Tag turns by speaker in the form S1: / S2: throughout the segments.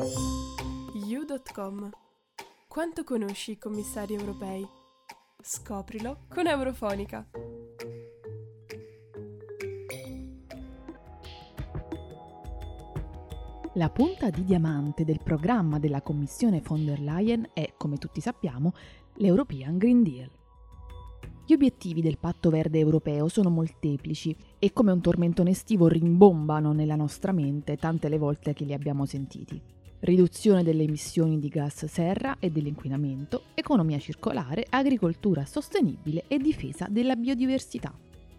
S1: You.com Quanto conosci i commissari europei? Scoprilo con Eurofonica.
S2: La punta di diamante del programma della Commissione von der Leyen è, come tutti sappiamo, l'European Green Deal. Gli obiettivi del Patto Verde Europeo sono molteplici e come un tormentone estivo rimbombano nella nostra mente tante le volte che li abbiamo sentiti. Riduzione delle emissioni di gas serra e dell'inquinamento, economia circolare, agricoltura sostenibile e difesa della biodiversità.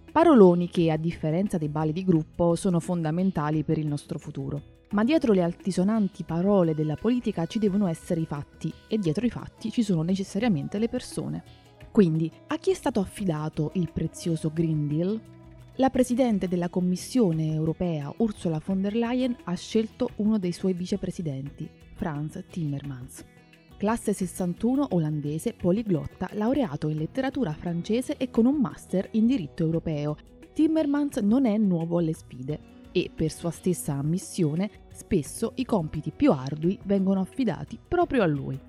S2: Paroloni che, a differenza dei bali di gruppo, sono fondamentali per il nostro futuro. Ma dietro le altisonanti parole della politica ci devono essere i fatti e dietro i fatti ci sono necessariamente le persone. Quindi, a chi è stato affidato il prezioso Green Deal? La Presidente della Commissione europea Ursula von der Leyen ha scelto uno dei suoi vicepresidenti, Franz Timmermans. Classe 61 olandese, poliglotta, laureato in letteratura francese e con un master in diritto europeo. Timmermans non è nuovo alle sfide e, per sua stessa ammissione, spesso i compiti più ardui vengono affidati proprio a lui.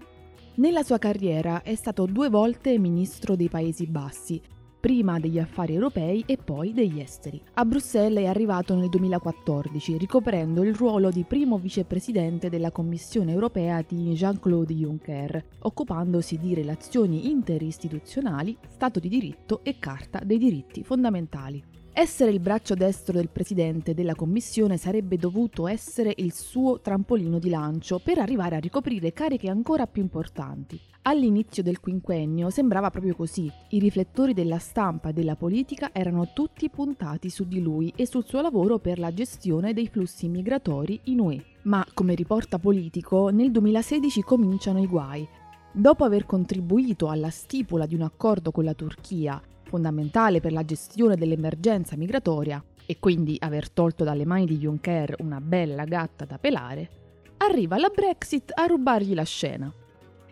S2: Nella sua carriera è stato due volte ministro dei Paesi Bassi, prima degli affari europei e poi degli esteri. A Bruxelles è arrivato nel 2014, ricoprendo il ruolo di primo vicepresidente della Commissione europea di Jean-Claude Juncker, occupandosi di relazioni interistituzionali, Stato di diritto e Carta dei diritti fondamentali. Essere il braccio destro del presidente della commissione sarebbe dovuto essere il suo trampolino di lancio per arrivare a ricoprire cariche ancora più importanti. All'inizio del quinquennio sembrava proprio così. I riflettori della stampa e della politica erano tutti puntati su di lui e sul suo lavoro per la gestione dei flussi migratori in UE. Ma, come riporta Politico, nel 2016 cominciano i guai. Dopo aver contribuito alla stipula di un accordo con la Turchia fondamentale per la gestione dell'emergenza migratoria e quindi aver tolto dalle mani di Juncker una bella gatta da pelare, arriva la Brexit a rubargli la scena.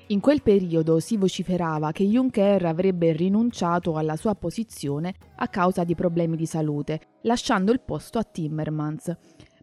S2: In quel periodo si vociferava che Juncker avrebbe rinunciato alla sua posizione a causa di problemi di salute, lasciando il posto a Timmermans,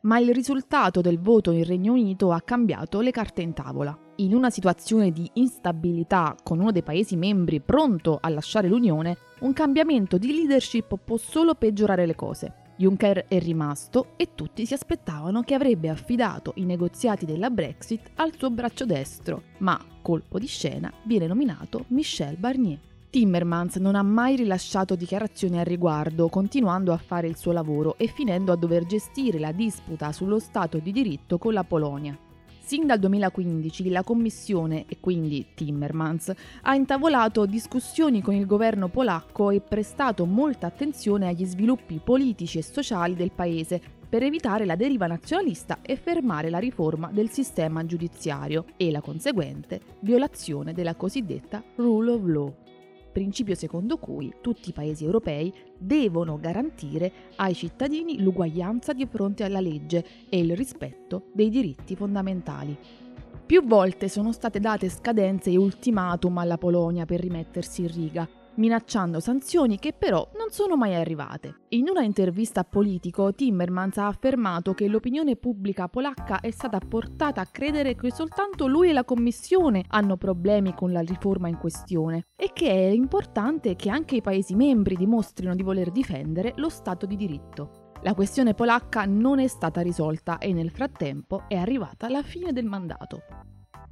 S2: ma il risultato del voto in Regno Unito ha cambiato le carte in tavola. In una situazione di instabilità con uno dei Paesi membri pronto a lasciare l'Unione, un cambiamento di leadership può solo peggiorare le cose. Juncker è rimasto e tutti si aspettavano che avrebbe affidato i negoziati della Brexit al suo braccio destro, ma, colpo di scena, viene nominato Michel Barnier. Timmermans non ha mai rilasciato dichiarazioni al riguardo, continuando a fare il suo lavoro e finendo a dover gestire la disputa sullo Stato di diritto con la Polonia. Sin dal 2015 la Commissione, e quindi Timmermans, ha intavolato discussioni con il governo polacco e prestato molta attenzione agli sviluppi politici e sociali del paese per evitare la deriva nazionalista e fermare la riforma del sistema giudiziario e la conseguente violazione della cosiddetta rule of law principio secondo cui tutti i paesi europei devono garantire ai cittadini l'uguaglianza di fronte alla legge e il rispetto dei diritti fondamentali. Più volte sono state date scadenze e ultimatum alla Polonia per rimettersi in riga, minacciando sanzioni che però non sono mai arrivate. In una intervista a Politico, Timmermans ha affermato che l'opinione pubblica polacca è stata portata a credere che soltanto lui e la Commissione hanno problemi con la riforma in questione e che è importante che anche i Paesi membri dimostrino di voler difendere lo Stato di diritto. La questione polacca non è stata risolta e nel frattempo è arrivata la fine del mandato.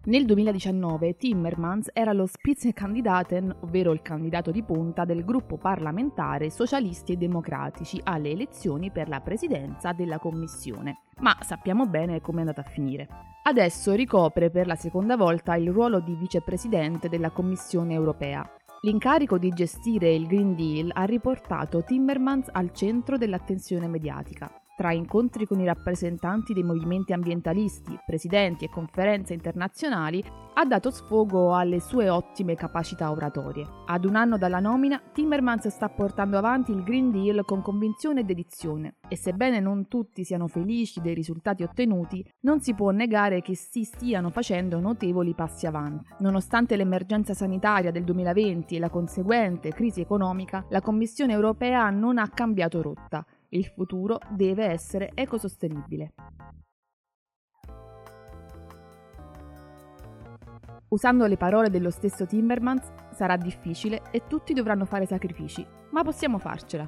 S2: Nel 2019 Timmermans era lo Spitzenkandidaten, ovvero il candidato di punta del gruppo parlamentare Socialisti e Democratici alle elezioni per la presidenza della Commissione. Ma sappiamo bene come è andata a finire. Adesso ricopre per la seconda volta il ruolo di vicepresidente della Commissione europea. L'incarico di gestire il Green Deal ha riportato Timmermans al centro dell'attenzione mediatica tra incontri con i rappresentanti dei movimenti ambientalisti, presidenti e conferenze internazionali, ha dato sfogo alle sue ottime capacità oratorie. Ad un anno dalla nomina, Timmermans sta portando avanti il Green Deal con convinzione e dedizione e sebbene non tutti siano felici dei risultati ottenuti, non si può negare che si stiano facendo notevoli passi avanti. Nonostante l'emergenza sanitaria del 2020 e la conseguente crisi economica, la Commissione europea non ha cambiato rotta il futuro deve essere ecosostenibile. Usando le parole dello stesso Timmermans, sarà difficile e tutti dovranno fare sacrifici, ma possiamo farcela.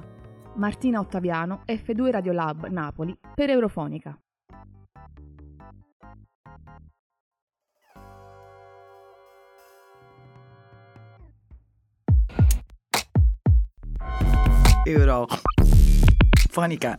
S2: Martina Ottaviano, F2 Radiolab Napoli, per Eurofonica.
S3: Eurofonica.